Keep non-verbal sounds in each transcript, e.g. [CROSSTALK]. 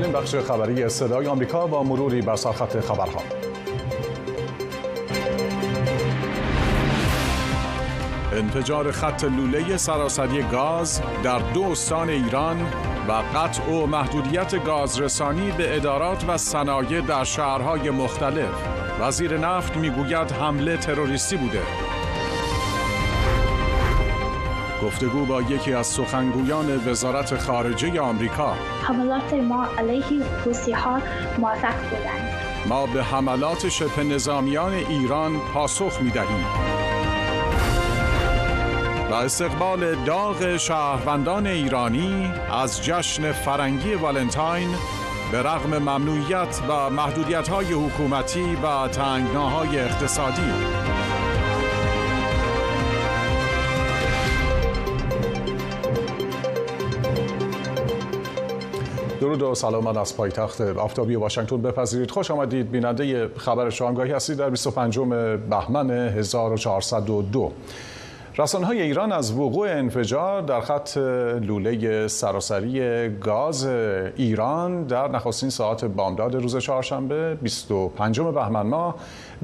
اولین بخش خبری صدای آمریکا با مروری بر سرخط خبرها. انفجار خط لوله سراسری گاز در دو استان ایران و قطع و محدودیت گازرسانی به ادارات و صنایع در شهرهای مختلف. وزیر نفت می‌گوید حمله تروریستی بوده. گفتگو با یکی از سخنگویان وزارت خارجه آمریکا. حملات ما علیه حوسی ها موفق بودند. ما به حملات شبه نظامیان ایران پاسخ می دهیم و استقبال داغ شهروندان ایرانی از جشن فرنگی والنتاین به رغم ممنوعیت و محدودیت های حکومتی و تنگناهای اقتصادی. درود و سلام از پایتخت آفتابی واشنگتن بپذیرید. خوش آمدید. بیننده خبر شامگاهی هستید در 25 بهمن 1402 رسانه های ایران از وقوع انفجار در خط لوله سراسری گاز ایران در نخستین ساعت بامداد روز چهارشنبه 25 بهمن ماه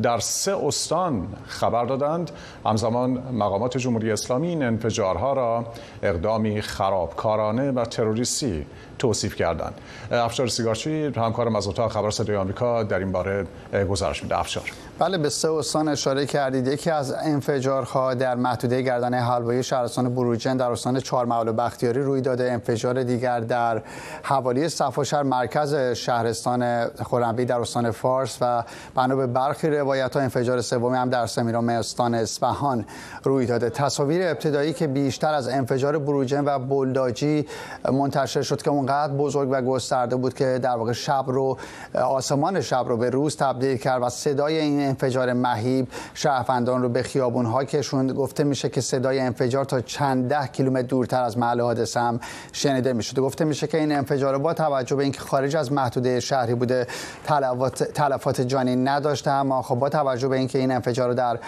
در سه استان خبر دادند. همزمان مقامات جمهوری اسلامی این انفجارها را اقدامی خرابکارانه و تروریستی توصیف کردند. افشار سیگارچی همکارم از اتاق خبر صدای آمریکا در این باره گزارش میده. افشار. بله به سه استان اشاره کردید. یکی از انفجارها در محدوده گردنه حلوایی شهرستان بروجن در استان چهارمحال بختیاری روی داده انفجار دیگر در حوالی صفاشر مرکز شهرستان خرمبی در استان فارس و بنا به برخی روایت ها انفجار سومی هم در سمیرا استان اصفهان روی داده. تصاویر ابتدایی که بیشتر از انفجار بروجن و بلداجی منتشر شد که اونقدر بزرگ و گسترده بود که در واقع شب رو آسمان شب رو به روز تبدیل کرد و صدای این انفجار مهیب شهروندان رو به خیابون ها کشوند. گفته میشه که صدای انفجار تا چند ده کیلومتر دورتر از محل حادثه هم شنیده می‌شد. گفته میشه که این انفجار با توجه به اینکه خارج از محدوده شهری بوده تلفات جانی نداشته اما خب با توجه به اینکه این انفجار در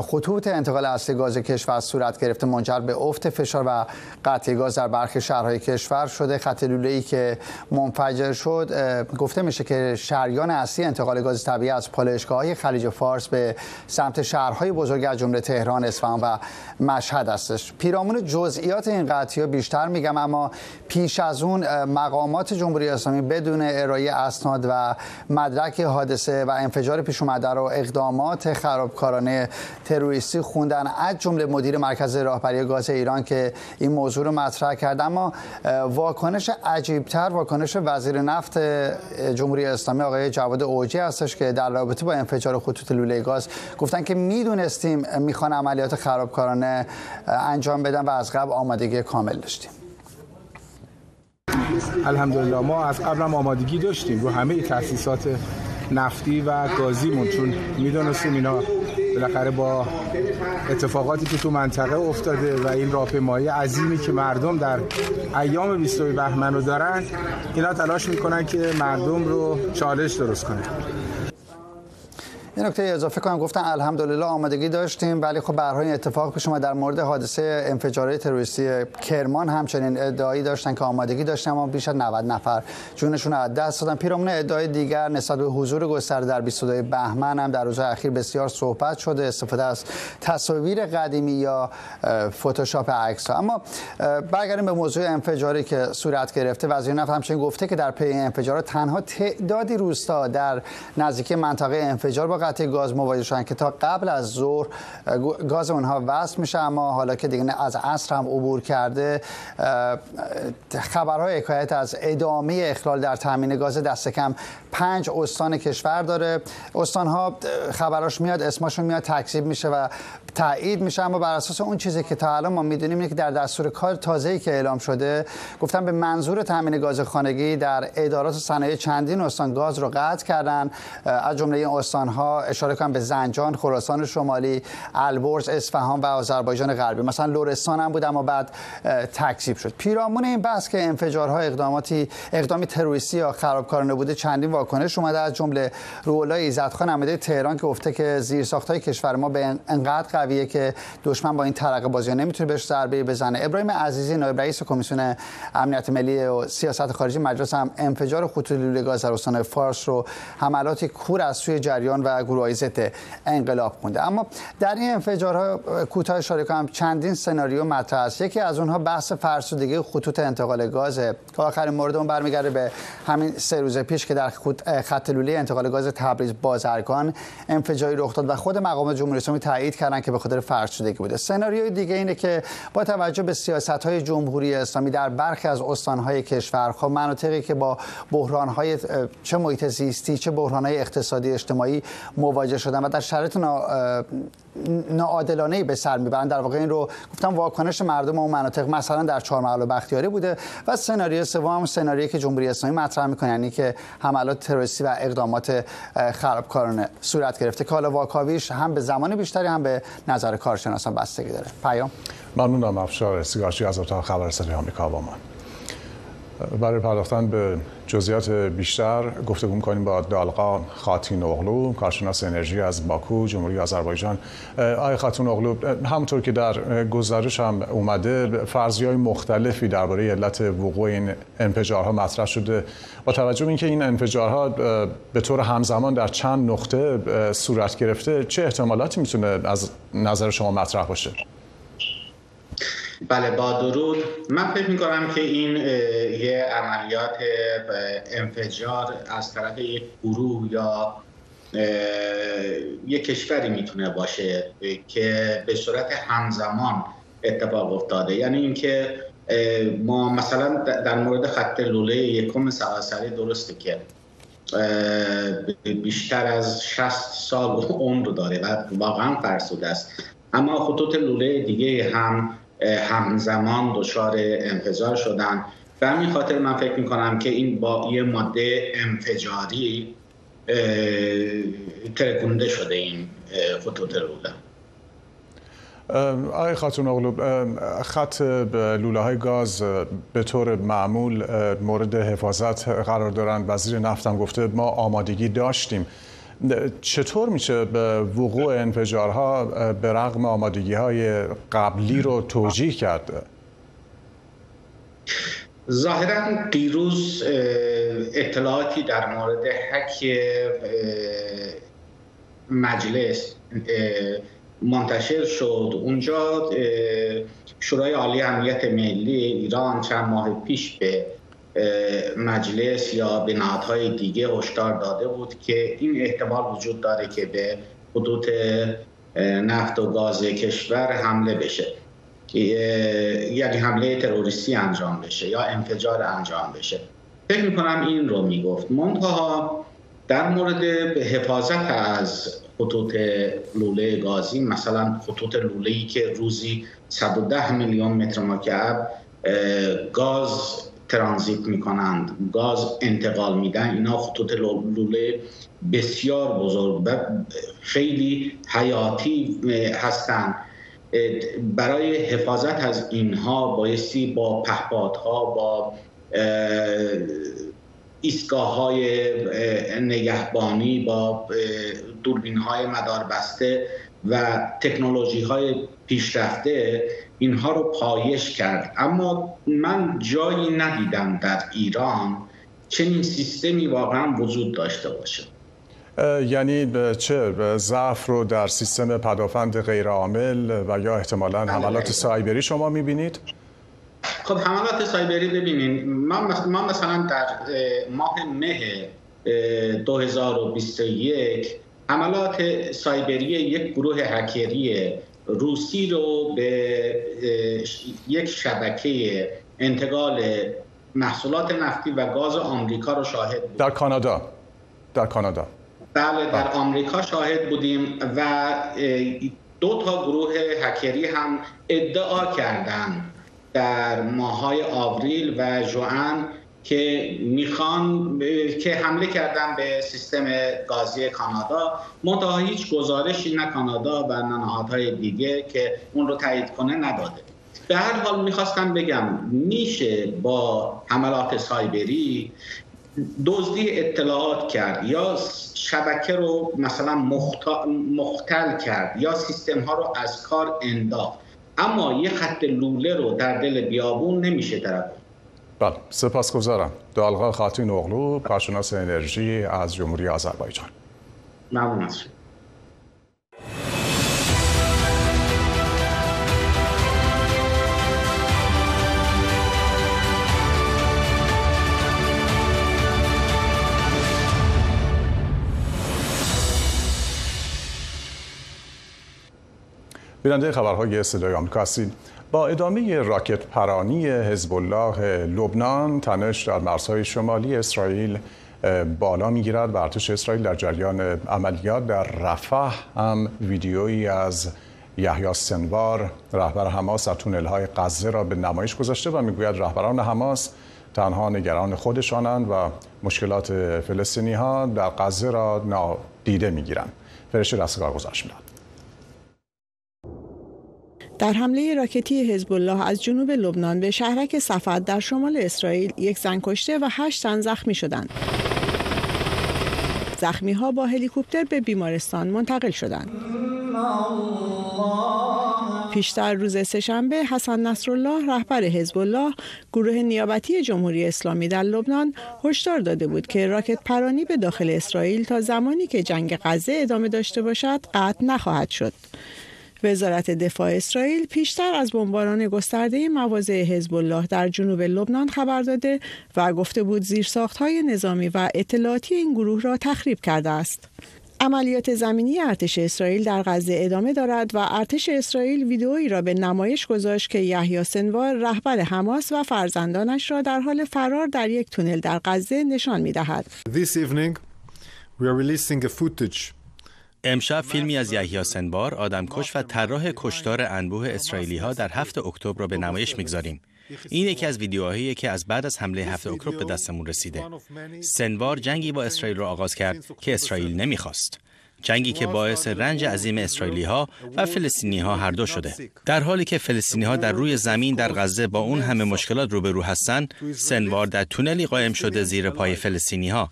خطوط انتقال اصلی گاز کشور صورت گرفته منجر به افت فشار و قطع گاز در برخی شهرهای کشور شده خط لوله ای که منفجر شد گفته میشه که شریان اصلی انتقال گاز طبیعی از پالایشگاه خلیج فارس به سمت شهرهای بزرگ از جمله تهران، اصفهان و مشهد هستش. پیرامون جزئیات این قطعی بیشتر میگم اما پیش از اون مقامات جمهوری اسلامی بدون ارائه اسناد و مدرک حادثه و انفجار پیش اومده رو اقدامات خرابکارانه تروریستی خوندن از جمله مدیر مرکز راهبری گاز ایران که این موضوع رو مطرح کرد. اما واکنش عجیبتر واکنش وزیر نفت جمهوری اسلامی آقای جواد اوجی هستش که در رابطه با انفجار خطوط لوله گاز گفتن که می‌دونستیم می‌خوان عملیات خرابکارانه انجام بدن و از قبل آمادگی کامل داشتیم. الحمدلله ما از قبل هم آمادگی داشتیم. رو همه تاسیسات نفتی و گازیمون چون می‌دونستیم اینا بالاخره با اتفاقاتی که تو منطقه افتاده و این راهپیمایی عظیمی که مردم در ایام 20 بهمن رو دارن اینا تلاش می‌کنن که مردم رو چالش درست کنن. یه نکته اضافه کنم. گفتن الحمدلله آمادگی داشتیم ولی خب به این اتفاق پیش اومد. در مورد حادثه انفجار تروریستی کرمان همچنین ادعایی داشتن که آمادگی داشتن اما بیش از 90 نفر جونشون از دست دادن. پیرامون ادعای دیگر نسبت به حضور گسترده در 22 بهمن هم در روز اخیر بسیار صحبت شده استفاده از تصاویر قدیمی یا فتوشاپ عکس اما برگردیم به موضوع انفجاری که صورت گرفته. وزیر نفت همچنین گفته که در پی انفجار تنها تعدادی روستا در نزدیکی منطقه انفجار با قطع گاز مواجه شدن که تا قبل از ظهر گاز اونها وصل میشه اما حالا که دیگه از عصر هم عبور کرده خبرهای حکایت از ادامه اخلال در تامین گاز دست کم پنج استان کشور داره. استان ها خبراش میاد اسمشون میاد تکذیب میشه و تایید میشه اما بر اساس اون چیزی که تا الان ما می‌دونیم اینه که در دستور کار تازه‌ای که اعلام شده گفتن به منظور تامین گاز خانگی در ادارات صنایع چندین استان گاز رو قطع کردن. از جمله این استان ها اشاره کنم به زنجان خراسان شمالی البرز اصفهان و آذربایجان غربی. مثلا لرستان هم بود اما بعد تکذیب شد. پیرامون این بحث که انفجارها اقداماتی اقدامی تروریستی یا خرابکارانه بوده چندین واکنش اومده. از جمله روح عزتخان نماینده تهران که گفته که زیرساخت‌های کشور ما به انقدر قویه که دشمن با این ترقه بازی نمی‌تونه بهش ضربه بزنه. ابراهیم عزیزی نایب رئیس کمیسیون امنیت ملی و سیاست خارجی مجلس هم انفجار خطوط لوله گاز در استان فارس رو حملات کور از سوی جریان و گروه ضد انقلاب خونده. اما در این انفجارها کوتاه اشاره کنم چندین سناریو مطرح است. یکی از اونها بحث فرسودگی خطوط انتقال گاز. که آخرین مورد اون برمیگرده به همین سه روز پیش که در خط لوله انتقال گاز تبریز بازرگان انفجاری رخ داد و خود مقام جمهوری اسلامی تایید کردن که به خاطر فرسودگی بوده. سناریوی دیگه اینه که با توجه به سیاست های جمهوری اسلامی در برخی از استان های کشور خب مناطقی که با بحران های چه محیط زیستی چه بحران های اقتصادی اجتماعی مواجه شدن و در شرایط ناعادلانه به سر می‌برن. در واقع این رو گفتم واکنش مردم اون مناطق مثلا در چهارمحال و بختیاری بوده و سناریو سوم هم سناریویی که جمهوری اسلامی مطرح می‌کنه یعنی که حملات تروریستی و اقدامات خرابکارانه صورت گرفته که حالا واکاویش هم به زمان بیشتری هم به نظر کارشناسان بستگی داره. پیام؟ ممنونم افشار سیگارچی از اتاق خبررسانی آمریکا با من برای پرداختن به جزئیات بیشتر گفتگو می‌کنیم با دالقا خاتین اغلو کارشناس انرژی از باکو جمهوری آذربایجان. آقای خاتون اغلو همونطور که در گزارش هم اومده فرضیه‌های مختلفی درباره علت وقوع این انفجارها مطرح شده. با توجه به اینکه این انفجارها به طور همزمان در چند نقطه صورت گرفته چه احتمالاتی می‌تونه از نظر شما مطرح باشه؟ بله با درود. من فکر می‌کنم که این یه عملیات انفجار از طرف یک گروه یا یک کشوری می‌تونه باشه که به صورت همزمان اتفاق افتاده. یعنی اینکه ما مثلا در مورد خط لوله یکم سراسری درسته که بیشتر از 60 سال [LAUGHS] عمر داره و واقعا فرسوده است. اما خطوط لوله دیگه هم همزمان دچار انفجار شدن. به همین خاطر من فکر می‌کنم که این با یه ماده انفجاری ترکونده شده این خطوط لوله آقای خاتون اغلو خط لوله های گاز به طور معمول مورد حفاظت قرار دارند وزیر نفتم گفته ما آمادگی داشتیم. چطور میشه به وقوع انفجارها به رغم آمادگی های قبلی رو توجیه کرد؟ ظاهرا دیروز اطلاعاتی در مورد حک مجلس منتشر شد اونجا شورای عالی امنیت ملی ایران چند ماه پیش به مجلس یا به نهادهای دیگه هشدار داده بود که این احتمال وجود داره که به حدود نفت و گاز کشور حمله بشه. یعنی حمله تروریستی انجام بشه یا انفجار انجام بشه. فکر می‌کنم این رو می‌گفت. منتها در مورد حفاظت از خطوط لوله گازی مثلا خطوط لوله ای که روزی 110 میلیون متر مکعب گاز ترانزیت می‌کنند. گاز انتقال میدن اینا خطوط لوله بسیار بزرگ و خیلی حیاتی هستند. برای حفاظت از اینها بایستی با پهپادها با ایستگاه های نگهبانی با دوربین های مداربسته و تکنولوژی های پیشرفته اینها رو پایش کرد. اما من جایی ندیدم در ایران چنین سیستمی واقعا وجود داشته باشه. یعنی چه؟ ضعف رو در سیستم پدافند غیرعامل و یا احتمالا بله، حملات سایبری شما می‌بینید؟ خب حملات سایبری ببینید ما مثلا در ماه مه 2021 حملات سایبری یک گروه هکری روسی رو به یک شبکه انتقال محصولات نفتی و گاز آمریکا رو شاهد بودیم در کانادا. در کانادا. بله در بله. آمریکا شاهد بودیم و دو تا گروه هکری هم ادعا کردند. در ماهای آوریل و جوان که می‌خوان که حمله کردن به سیستم گازی کانادا. منتها هیچ گزارشی نه کانادا و نه نهادهای دیگه که اون رو تایید کنه نداده. به هر حال می‌خواستم بگم میشه با حملات سایبری دزدی اطلاعات کرد یا شبکه رو مثلا مختل کرد یا سیستم ها رو از کار انداخت. اما یه خط لوله رو در دل بیابون نمیشه درد بله سپاسگزارم دالغا خاتون اغلو کارشناس انرژی از جمهوری آذربایجان. ممنون از بیننده خبرهای صدای آمریکا هستید با ادامه راکت پرانی حزب الله لبنان تنش در مرزهای شمالی اسرائیل بالا می‌گیرد و ارتش اسرائیل در جریان عملیات. در رفح هم ویدیویی از یحیی سنوار رهبر حماس در تونل های غزه را به نمایش گذاشته و می‌گوید رهبران حماس تنها نگران خودشانند و مشکلات فلسطینی ها در غزه را نادیده می‌گیرند. فرشته رستگار گزارش می‌داد در حمله راکتی حزب الله از جنوب لبنان به شهرک صفد در شمال اسرائیل یک زن کشته و هشت زن زخمی شدند. زخمی ها با هلیکوپتر به بیمارستان منتقل شدند. پیشتر روز سهشنبه حسن نصرالله رهبر حزب الله گروه نیابتی جمهوری اسلامی در لبنان هشدار داده بود که راکت پرانی به داخل اسرائیل تا زمانی که جنگ غزه ادامه داشته باشد قطع نخواهد شد. وزارت دفاع اسرائیل پیشتر از بمباران گسترده مواضع حزب الله در جنوب لبنان خبر داده و گفته بود زیرساختهای نظامی و اطلاعاتی این گروه را تخریب کرده است. عملیات زمینی ارتش اسرائیل در غزه ادامه دارد و ارتش اسرائیل ویدئویی را به نمایش گذاشت که یحیی سنوار رهبر حماس و فرزندانش را در حال فرار در یک تونل در غزه نشان می‌دهد. امشب فیلمی از یحیی سنبار آدمکش و طراح کشتار انبوه اسرائیلی ها در هفت اکتبر را به نمایش می‌گذاریم. این یکی از ویدیوهایی که از بعد از حمله هفت اکتبر به دستمون رسیده. سنوار جنگی با اسرائیل را آغاز کرد که اسرائیل نمی‌خواست. جنگی که باعث رنج عظیم اسرائیلی ها و فلسطینی ها هر دو شده در حالی که فلسطینی ها در روی زمین در غزه با اون همه مشکلات روبرو هستند سنوار در تونلی قائم شده زیر پای فلسطینی ها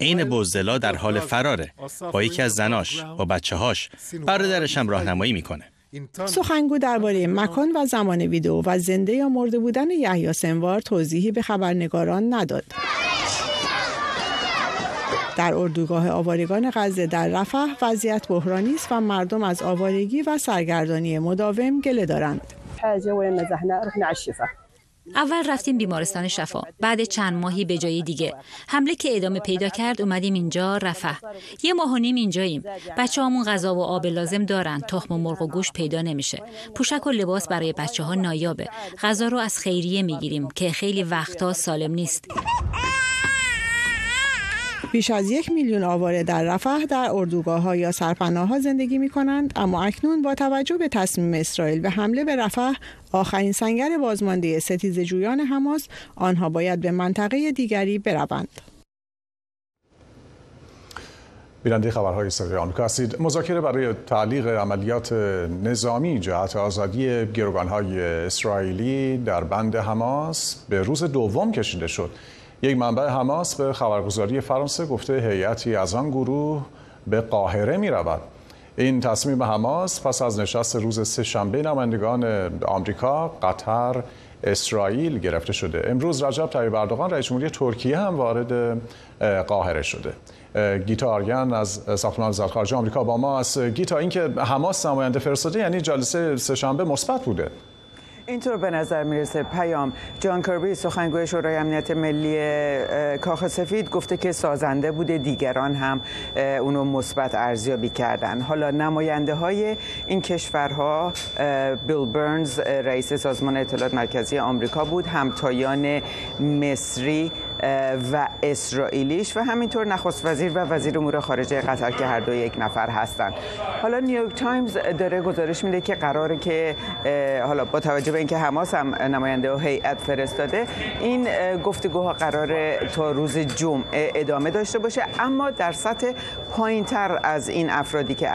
عین بزدلا در حال فراره. با یکی از زناش با بچه هاش برادرش هم راهنمایی می‌کنه. سخنگو درباره مکان و زمان ویدیو و زنده یا مرده بودن یحیی سنوار توضیحی به خبرنگاران نداد. در اردوگاه آوارگان غزه در رفح وضعیت بحرانی است و مردم از آوارگی و سرگردانی مداوم گله دارند. اول رفتیم بیمارستان شفا بعد چند ماهی به جای دیگه. حمله که ادامه پیدا کرد اومدیم اینجا رفح یه ماه و نیم اینجاییم. بچه همون غذا و آب لازم دارن تخم و مرغ و گوشت پیدا نمیشه. پوشک و لباس برای بچه ها نایابه. غذا رو از خیریه می‌گیریم که خیلی وقتا سالم نیست. بیش از یک میلیون آواره در رفح در اردوگاه ها یا سرپناه ها زندگی می کنند اما اکنون با توجه به تصمیم اسرائیل به حمله به رفح آخرین سنگر بازمانده ستیز جویان حماس آنها باید به منطقه دیگری بروند. بیننده خبرهای صدای آمریکا هستید مذاکره برای تعلیق عملیات نظامی جهت آزادی گروگانهای اسرائیلی در بند حماس به روز دوم کشیده شد یک منبع حماس به خبرگزاری فرانسه گفته هیئتی از آن گروه به قاهره می رود. این تصمیم حماس پس از نشست روز سه شنبه نمایندگان آمریکا، قطر، اسرائیل گرفته شده. امروز رجب طیب اردوغان رئیس جمهوری ترکیه هم وارد قاهره شده. گیتا آریان از ساختمان وزارت خارجه آمریکا با ما است. گیتا اینکه حماس نماینده فرستاده یعنی جلسه سه شنبه مثبت بوده. اینطور به نظر می‌رسه. پیام جان کربی سخنگوی شورای امنیت ملی کاخ سفید گفته که سازنده بوده دیگران هم اونو مثبت ارزیابی کردن. حالا نماینده های این کشورها بیل برنز رئیس سازمان اطلاعات مرکزی آمریکا بود همتایان مصری و اسرائیلیش و همینطور نخست وزیر و وزیر امور خارجه قطر که هر دو یک نفر هستند حالا نیویورک تایمز داره گزارش میده که قراره که حالا با توجه به اینکه حماس هم نماینده و هیئت فرستاده این گفتگوها قراره تا روز جمعه ادامه داشته باشه. اما در سطح پایینتر از این افرادی که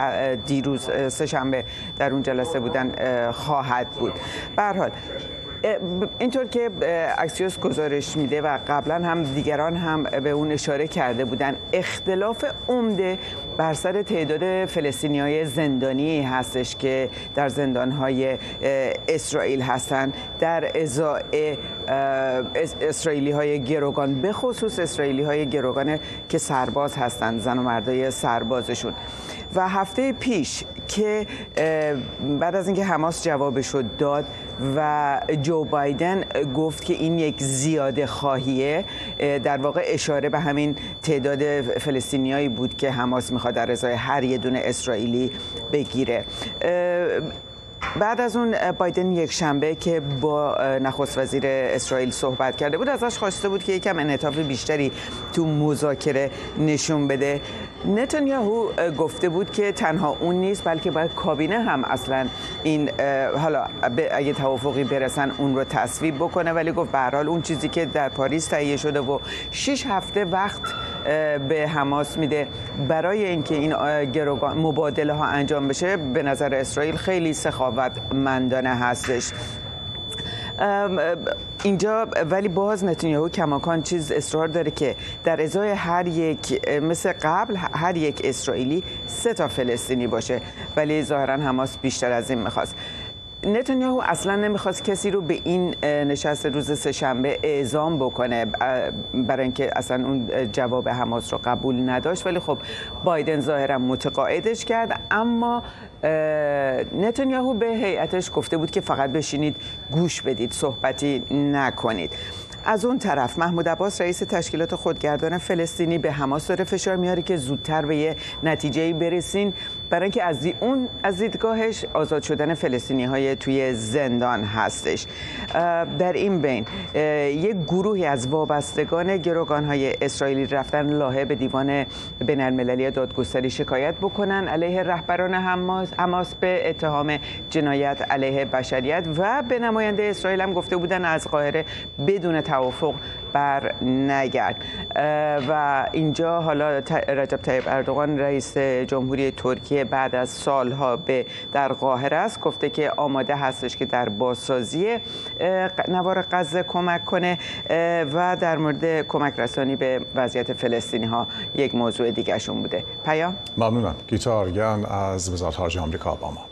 دیروز سهشنبه در اون جلسه بودن خواهد بود. به حال اینطور که اکسیوس گزارش میده و قبلا هم دیگران هم به اون اشاره کرده بودن اختلاف عمده بر سر تعداد فلسطینی های زندانی هستش که در زندان های اسرائیل هستند. در ازای اسرائیلی های گروگان به خصوص اسرائیلی های گروگان که سرباز هستند زن و مردای سربازشون. و هفته پیش که بعد از اینکه حماس جوابش رو داد و جو بایدن گفت که این یک زیاده خواهیه. در واقع اشاره به همین تعداد فلسطینیایی بود که حماس می‌خواد در ازای هر یه دونه اسرائیلی بگیره. بعد از اون بایدن یک شنبه که با نخست وزیر اسرائیل صحبت کرده بود ازش خواسته بود که یکم انعطاف بیشتری تو مذاکره نشون بده. نتانیاهو گفته بود که تنها اون نیست بلکه باید کابینه هم اصلا این حالا اگه توافقی برسن اون رو تصویب بکنه. ولی گفت به اون چیزی که در پاریس تهیه شده و 6 هفته وقت به حماس میده. برای اینکه این مبادله ها انجام بشه به نظر اسرائیل خیلی سخاوتمندانه هستش. اینجا ولی باز نتانیاهو کماکان چیز اصرار داره که در ازای هر یک مثل قبل هر یک اسرائیلی سه تا فلسطینی باشه. ولی ظاهرا حماس بیشتر از این می‌خواست. نتانیاهو اصلا نمی‌خواست کسی رو به این نشست روز سهشنبه اعزام بکنه برای اینکه اصلا اون جواب حماس رو قبول نداشت. ولی خب بایدن ظاهرا متقاعدش کرد. اما نتانیاهو به هیئتش گفته بود که فقط بشینید گوش بدید صحبتی نکنید. از اون طرف محمود عباس رئیس تشکیلات خودگردان فلسطینی به حماس داره فشار میاره که زودتر به یه نتیجه برسین. برای اینکه از اون از دیدگاهش آزاد شدن فلسطینی های توی زندان هستش. در این بین یک گروهی از وابستگان گروگان های اسرائیلی رفتن لاهه به دیوان بین المللی دادگستری شکایت بکنن علیه رهبران حماس به اتهام جنایت علیه بشریت و به نماینده اسرائیل هم گفته بودن از قاهره بدون توافق بر نگرد. و اینجا حالا رجب طیب اردوغان رئیس جمهوری ترکیه بعد از سالها به در قاهره است گفته که آماده هستش که در بازسازی نوار غزه کمک کنه و در مورد کمک رسانی به وضعیت فلسطینی ها یک موضوع دیگه شون بوده. پیام؟ ممنونم. گیتارگن از وزارت خارجه آمریکا با ما.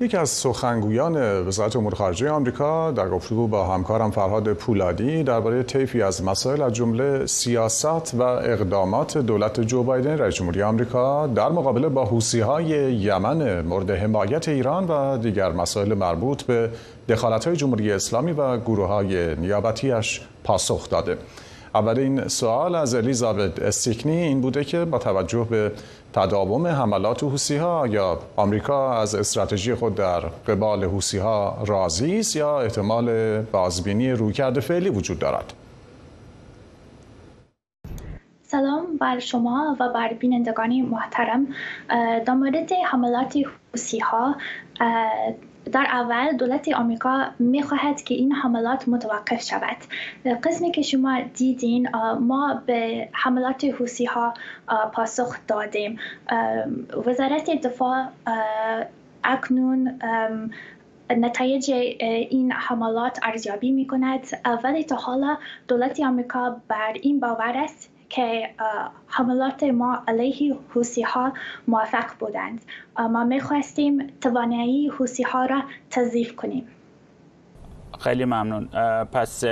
یکی از سخنگویان وزارت امور خارجه آمریکا در گفتگو با همکارم فرهاد پولادی درباره طیفی از مسائل از جمله سیاست و اقدامات دولت جو بایدن رئیس جمهوری آمریکا در مقابله با های یمن مورد حمایت ایران و دیگر مسائل مربوط به های جمهوری اسلامی و گروه های نیابتیش پاسخ داده. اولین سوال از الیزابت استیکنی این بوده که با توجه به تداوم حملات حوسی ها یا آمریکا از استراتژی خود در قبال حوسی ها راضی است یا احتمال بازبینی رویکرد فعلی وجود دارد؟ سلام بر شما و بر بینندگان محترم. در مورد حملات حوسی ها در اول دولت آمریکا می خواهد که این حملات متوقف شود. قسمی که شما دیدین ما به حملات حوسی ها پاسخ دادیم. وزارت دفاع اکنون نتایج این حملات ارزیابی می کند ولی تا حالا دولت آمریکا بر این باور است که حملات ما علیه حوسی ها موفق بودند. ما می‌خواستیم توانایی حوسی ها را تضیف کنیم. خیلی ممنون. پس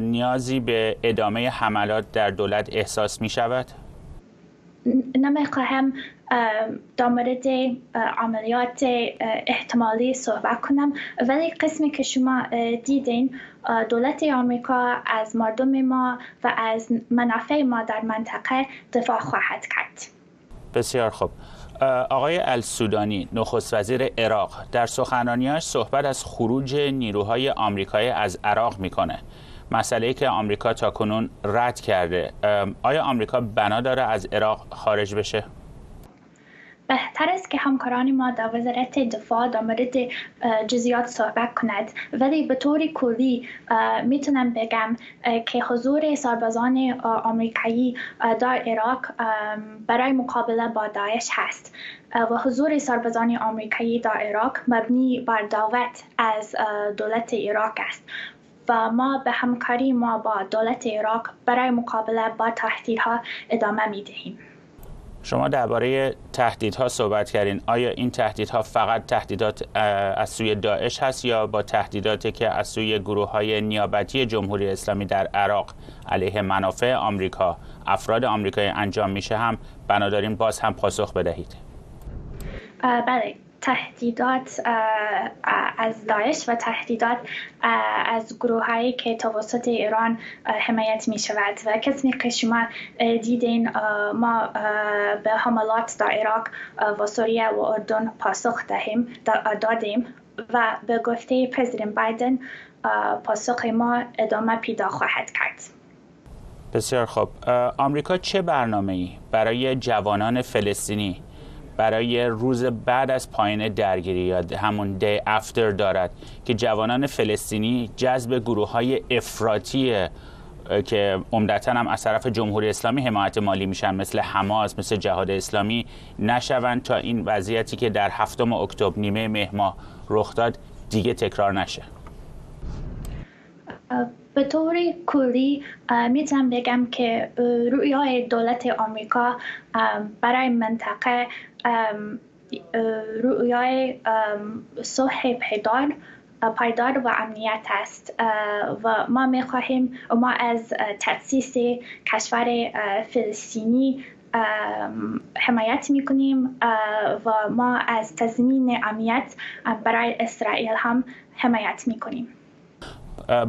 نیازی به ادامه حملات در دولت احساس می شود؟ نمی‌خواهم در مورد عملیات احتمالی صحبت کنم. ولی قسمی که شما دیدین دولت آمریکا از مردم ما و از منافع ما در منطقه دفاع خواهد کرد. بسیار خوب. آقای السودانی نخست وزیر عراق در سخنرانیاش صحبت از خروج نیروهای آمریکایی از عراق می‌کنه. مسئله که آمریکا تا کنون رد کرده. آیا آمریکا بنا داره از عراق خارج بشه؟ بهتر است که همکاران ما در وزارت دفاع در مورد جزیات صحبت کند. ولی به طور کلی می‌تونم بگم که حضور سربازان آمریکایی در عراق برای مقابله با داعش هست. و حضور سربازان آمریکایی در عراق مبنی بر دعوت از دولت عراق است. و ما به همکاری ما با دولت عراق برای مقابله با تهدیدها ادامه می دهیم. شما درباره تهدیدها صحبت کردین. آیا این تهدیدها فقط تهدیدات از سوی داعش هست یا با تهدیداتی که از سوی گروه های نیابتی جمهوری اسلامی در عراق علیه منافع آمریکا افراد آمریکایی انجام میشه هم؟ بنادارین باز هم پاسخ بدهید. بله. تهدیدات از داعش و تهدیدات از گروه هایی که توسط ایران حمایت می شود و کسی که شما دیدین ما به حملات در عراق و سوریه و اردن پاسخ دهیم دادیم و به گفته پرزیدنت بایدن پاسخ ما ادامه پیدا خواهد کرد. بسیار خوب. آمریکا چه برنامه ای برای جوانان فلسطینی برای روز بعد از پایان درگیری یا همون دی افتر دارد که جوانان فلسطینی جذب گروه های افراطی که عمدتا هم از طرف جمهوری اسلامی حمایت مالی میشن مثل حماس مثل جهاد اسلامی نشوند تا این وضعیتی که در هفتم اکتبر نیمه مهما رخ داد دیگه تکرار نشه. به طور کلی می‌تونم بگم که رویای دولت آمریکا برای منطقه رویای صلح پیدار پایدار و امنیت است. و ما می خواهیم ما از تأسیس کشور فلسطینی حمایت می کنیم و ما از تضمین امنیت برای اسرائیل هم حمایت می کنیم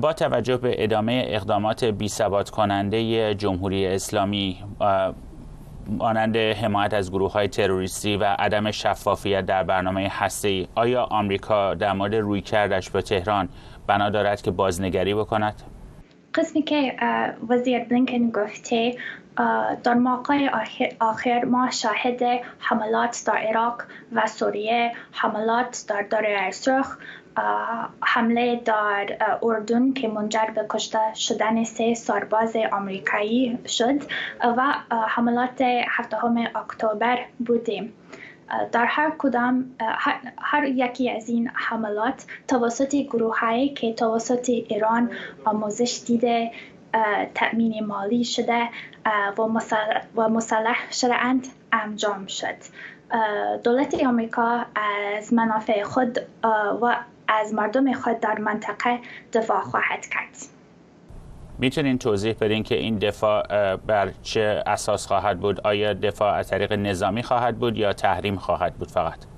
با توجه به ادامه اقدامات بی ثبات کننده جمهوری اسلامی مانند حمایت از گروه های تروریستی و عدم شفافیت در برنامه هسته آیا آمریکا در مورد روی کردش به تهران بنا دارد که بازنگری بکند؟ قسمی که وزیر بلینکن گفته در موقع آخر ما شاهد حملات در عراق و سوریه حملات در دره سرخ حمله در اردن که منجر به کشته شدن سه سرباز آمریکایی شد و حملات هفتم اکتبر بودیم در هر کدام هر یکی از این حملات توسط گروه هایی که توسط ایران آموزش دیده تأمین مالی شده و مسلح شده اند انجام شد. دولت آمریکا از منافع خود و از مردم خود در منطقه دفاع خواهد کرد. می‌تونین توضیح بدین که این دفاع بر چه اساس خواهد بود؟ آیا دفاع از طریق نظامی خواهد بود یا تحریم خواهد بود فقط؟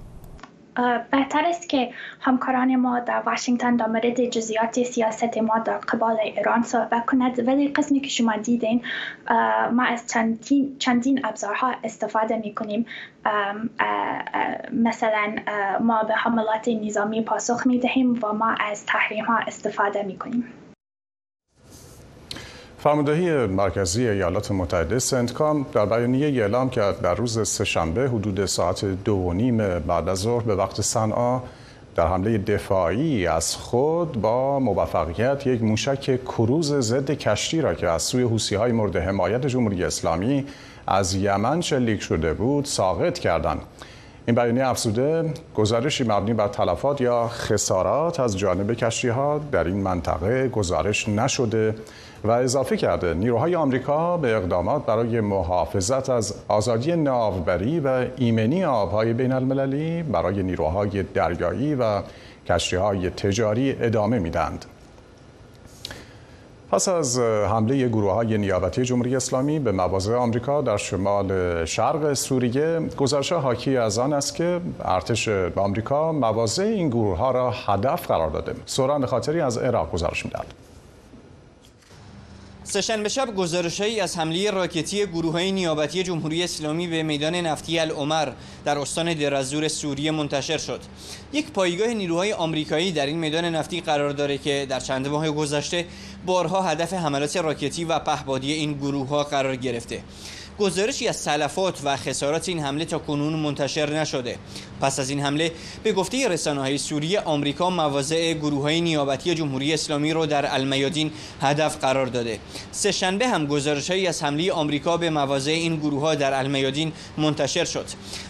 بهتر است که همکاران ما در واشنگتن در مورد جزئیات سیاست ما در قبال ایران صحبت کند. ولی قسمی که شما دیدین ما از چندین, چندین ابزارها استفاده می کنیم مثلا ما به حملات نظامی پاسخ می دهیم و ما از تحریم ها استفاده می کنیم فرماندهی مرکزی ایالات متحده سنتکام در بیانیه اعلام کرد در روز سهشنبه حدود ساعت دو و نیم بعد از ظهر به وقت صنعا در حمله دفاعی از خود با موفقیت یک موشک کروز ضد کشتی را که از سوی حوسی های مورد حمایت جمهوری اسلامی از یمن شلیک شده بود ساقط کردند. این بیانیه افزوده گزارشی مبنی بر تلفات یا خسارات از جانب کشتی ها در این منطقه گزارش نشده و اضافه کرده. نیروهای آمریکا به اقدامات برای محافظت از آزادی ناوبری و ایمنی آبهای بین المللی برای نیروهای دریایی و کشتی های تجاری ادامه میدند. پس از حمله گروه های نیابتی جمهوری اسلامی به مواضع آمریکا در شمال شرق سوریه گزارش حاکی از آن است که ارتش آمریکا مواضع این گروه ها را هدف قرار داده. سوران خاطری از عراق گزارش می‌دهد. سهشنبه شب گزارشهایی از حمله راکتی گروه های نیابتی جمهوری اسلامی به میدان نفتی العمر در استان درزور سوریه منتشر شد. یک پایگاه نیروهای آمریکایی در این میدان نفتی قرار داره که در چند ماه گذشته بارها هدف حملات راکتی و پهبادی این گروه ها قرار گرفته. گزارشی از تلفات و خسارات این حمله تا کنون منتشر نشده. پس از این حمله به گفته رسانه های سوریه آمریکا مواضع گروه های نیابتی جمهوری اسلامی را در المیادین هدف قرار داده. سه شنبه هم گزارش از حمله آمریکا به مواضع این گروه ها در المیادین منتشر شد.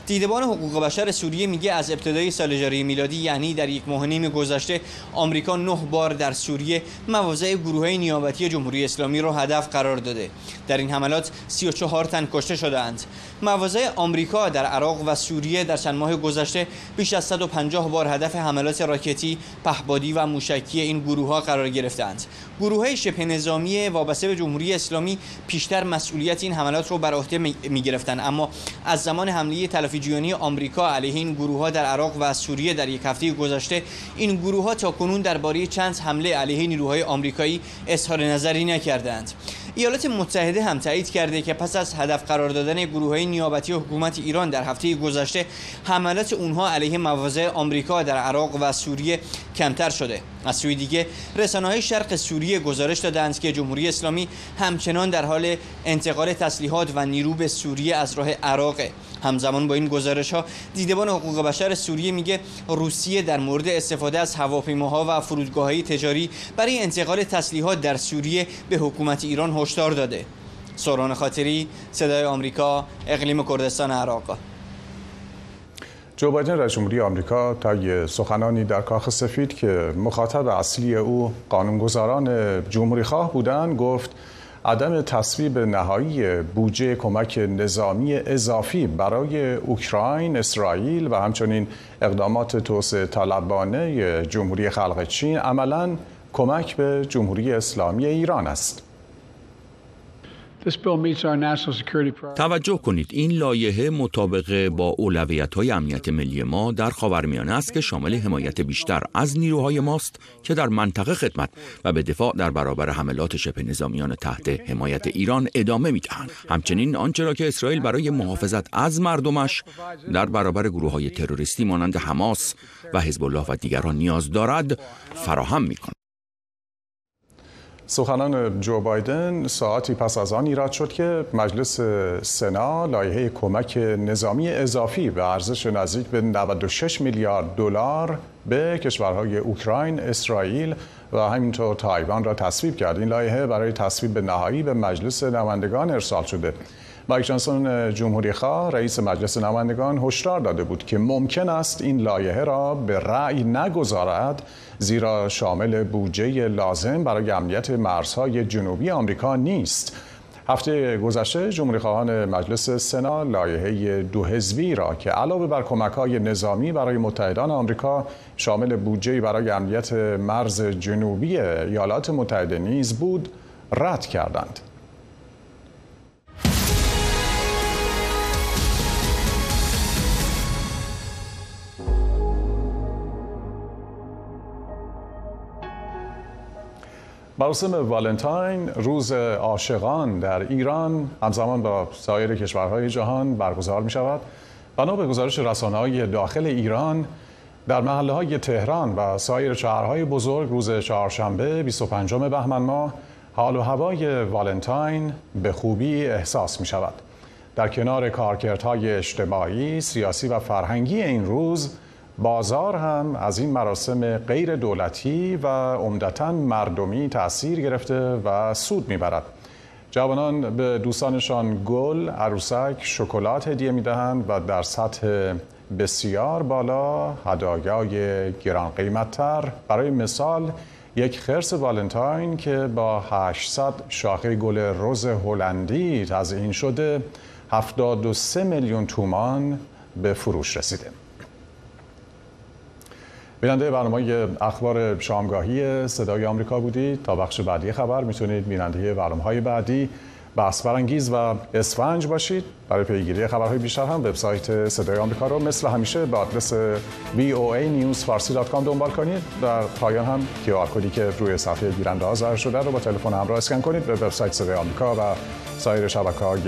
دیدبان حقوق بشر سوریه میگه از ابتدای سال جاری میلادی یعنی در یک ماه نیم گذشته آمریکا نه بار در سوریه مواضع گروه نیابتی جمهوری اسلامی را هدف قرار داده در این حملات 34 تن کشته شدهاند مواضع آمریکا در عراق و سوریه در چند ماه گذشته بیش از 150 بار هدف حملات راکتی، پهبادی و موشکی این گروه ها قرار گرفتند. گروه شبه نظامی وابسته به جمهوری اسلامی پیشتر مسئولیت این حملات رو بر عهده می گرفتند اما از زمان حمله تلافی جویانی آمریکا علیه این گروه ها در عراق و سوریه در یک هفته گذشته این گروه ها تا کنون درباره چند حمله علیه نیروهای آمریکایی اظهار نظری نکردند. ایالات متحده هم تایید کرده که پس از هدف قرار دادن گروه های نیابتی حکومت ایران در هفته گذشته حملات اونها علیه مواضع آمریکا در عراق و سوریه کمتر شده از سوی دیگه رسانه های شرق سوریه گزارش دادند که جمهوری اسلامی همچنان در حال انتقال تسلیحات و نیرو به سوریه از راه عراق همزمان با این گزارش ها دیدبان حقوق بشر سوریه میگه روسیه در مورد استفاده از هواپیماها و فرودگاه تجاری برای انتقال تسلیحات در سوریه به حکومت ایران هشدار داده. سوران خاطری صدای آمریکا اقلیم کردستان عراق. جو بایدن رئیس جمهوری آمریکا طی سخنانی در کاخ سفید که مخاطب اصلی او قانونگذاران جمهوری خواه بودند گفت عدم تصویب نهایی بودجه کمک نظامی اضافی برای اوکراین، اسرائیل و همچنین اقدامات توسعه طلبانه جمهوری خلق چین عملا کمک به جمهوری اسلامی ایران است. توجه کنید این لایحه مطابق با اولویت های امنیت ملی ما در خاورمیانه است که شامل حمایت بیشتر از نیروهای ماست که در منطقه خدمت و به دفاع در برابر حملات شبه نظامیان تحت حمایت ایران ادامه می دهند. همچنین آنچه را که اسرائیل برای محافظت از مردمش در برابر گروه های تروریستی مانند حماس و حزب الله و دیگران نیاز دارد فراهم می کند. سخنان جو بایدن ساعتی پس از آن ایراد شد که مجلس سنا لایحه کمک نظامی اضافی به ارزش نزدیک به 96 میلیارد دلار به کشورهای اوکراین، اسرائیل و همینطور تایوان را تصویب کرد. این لایحه برای تصویب نهایی به مجلس نمایندگان ارسال شده. مایک جانسون جمهوری خواه رئیس مجلس نمایندگان هشدار داده بود که ممکن است این لایحه را به رأی نگذارد زیرا شامل بودجه لازم برای امنیت مرزهای جنوبی آمریکا نیست هفته گذشته جمهوری خواهان مجلس سنا لایحه دو حزبی را که علاوه بر کمک های نظامی برای متحدان آمریکا شامل بودجه برای امنیت مرز جنوبی ایالات متحده نیز بود رد کردند. مراسم والنتاین روز عاشقان در ایران همزمان با سایر کشورهای جهان برگزار می شود بنا به گزارش رسانه های داخل ایران در محله های تهران و سایر شهرهای بزرگ روز چهارشنبه 25 بهمن ماه حال و هوای والنتاین به خوبی احساس می شود در کنار کارکردهای اجتماعی، سیاسی و فرهنگی این روز بازار هم از این مراسم غیر دولتی و عمدتا مردمی تاثیر گرفته و سود می‌برد. جوانان به دوستانشان گل، عروسک، شکلات هدیه می‌دهند و در سطح بسیار بالا هدایای گران قیمتتر. برای مثال یک خرس والنتاین که با 800 شاخه گل رز هلندی تزیین شده 73 میلیون تومان به فروش رسیده. بیننده برنامه اخبار شامگاهی صدای آمریکا بودید تا بخش بعدی خبر می‌تونید بیننده برنامه های بعدی بحث برانگیز و اسفنج باشید. برای پیگیری خبرهای بیشتر هم وبسایت صدای آمریکا رو مثل همیشه به آدرس voanewsfarsi.com دنبال کنید. در پایان هم کیو کدی که روی صفحه گیرنده ها ظاهر شده رو با تلفن همراه اسکن کنید به وبسایت صدای آمریکا و سایر شبکه‌های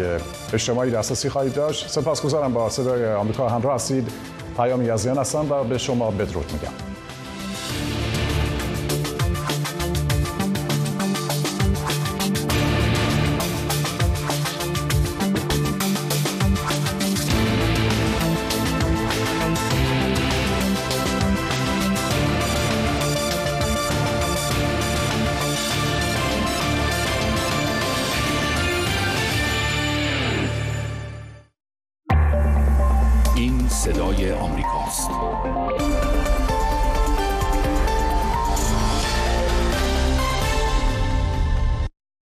اجتماعی دسترسی خواهید داشت. سپاسگزارم با صدای آمریکا همراه هستید. پیام یزیان هستم و به شما بدرود میگم.